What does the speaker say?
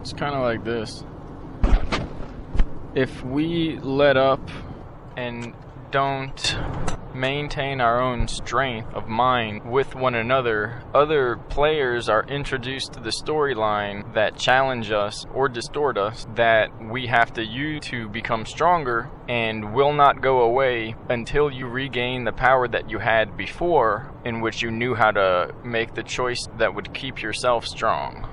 It's kind of like this. If we let up and don't maintain our own strength of mind with one another, other players are introduced to the storyline that challenge us or distort us that we have to use to become stronger and will not go away until you regain the power that you had before, in which you knew how to make the choice that would keep yourself strong.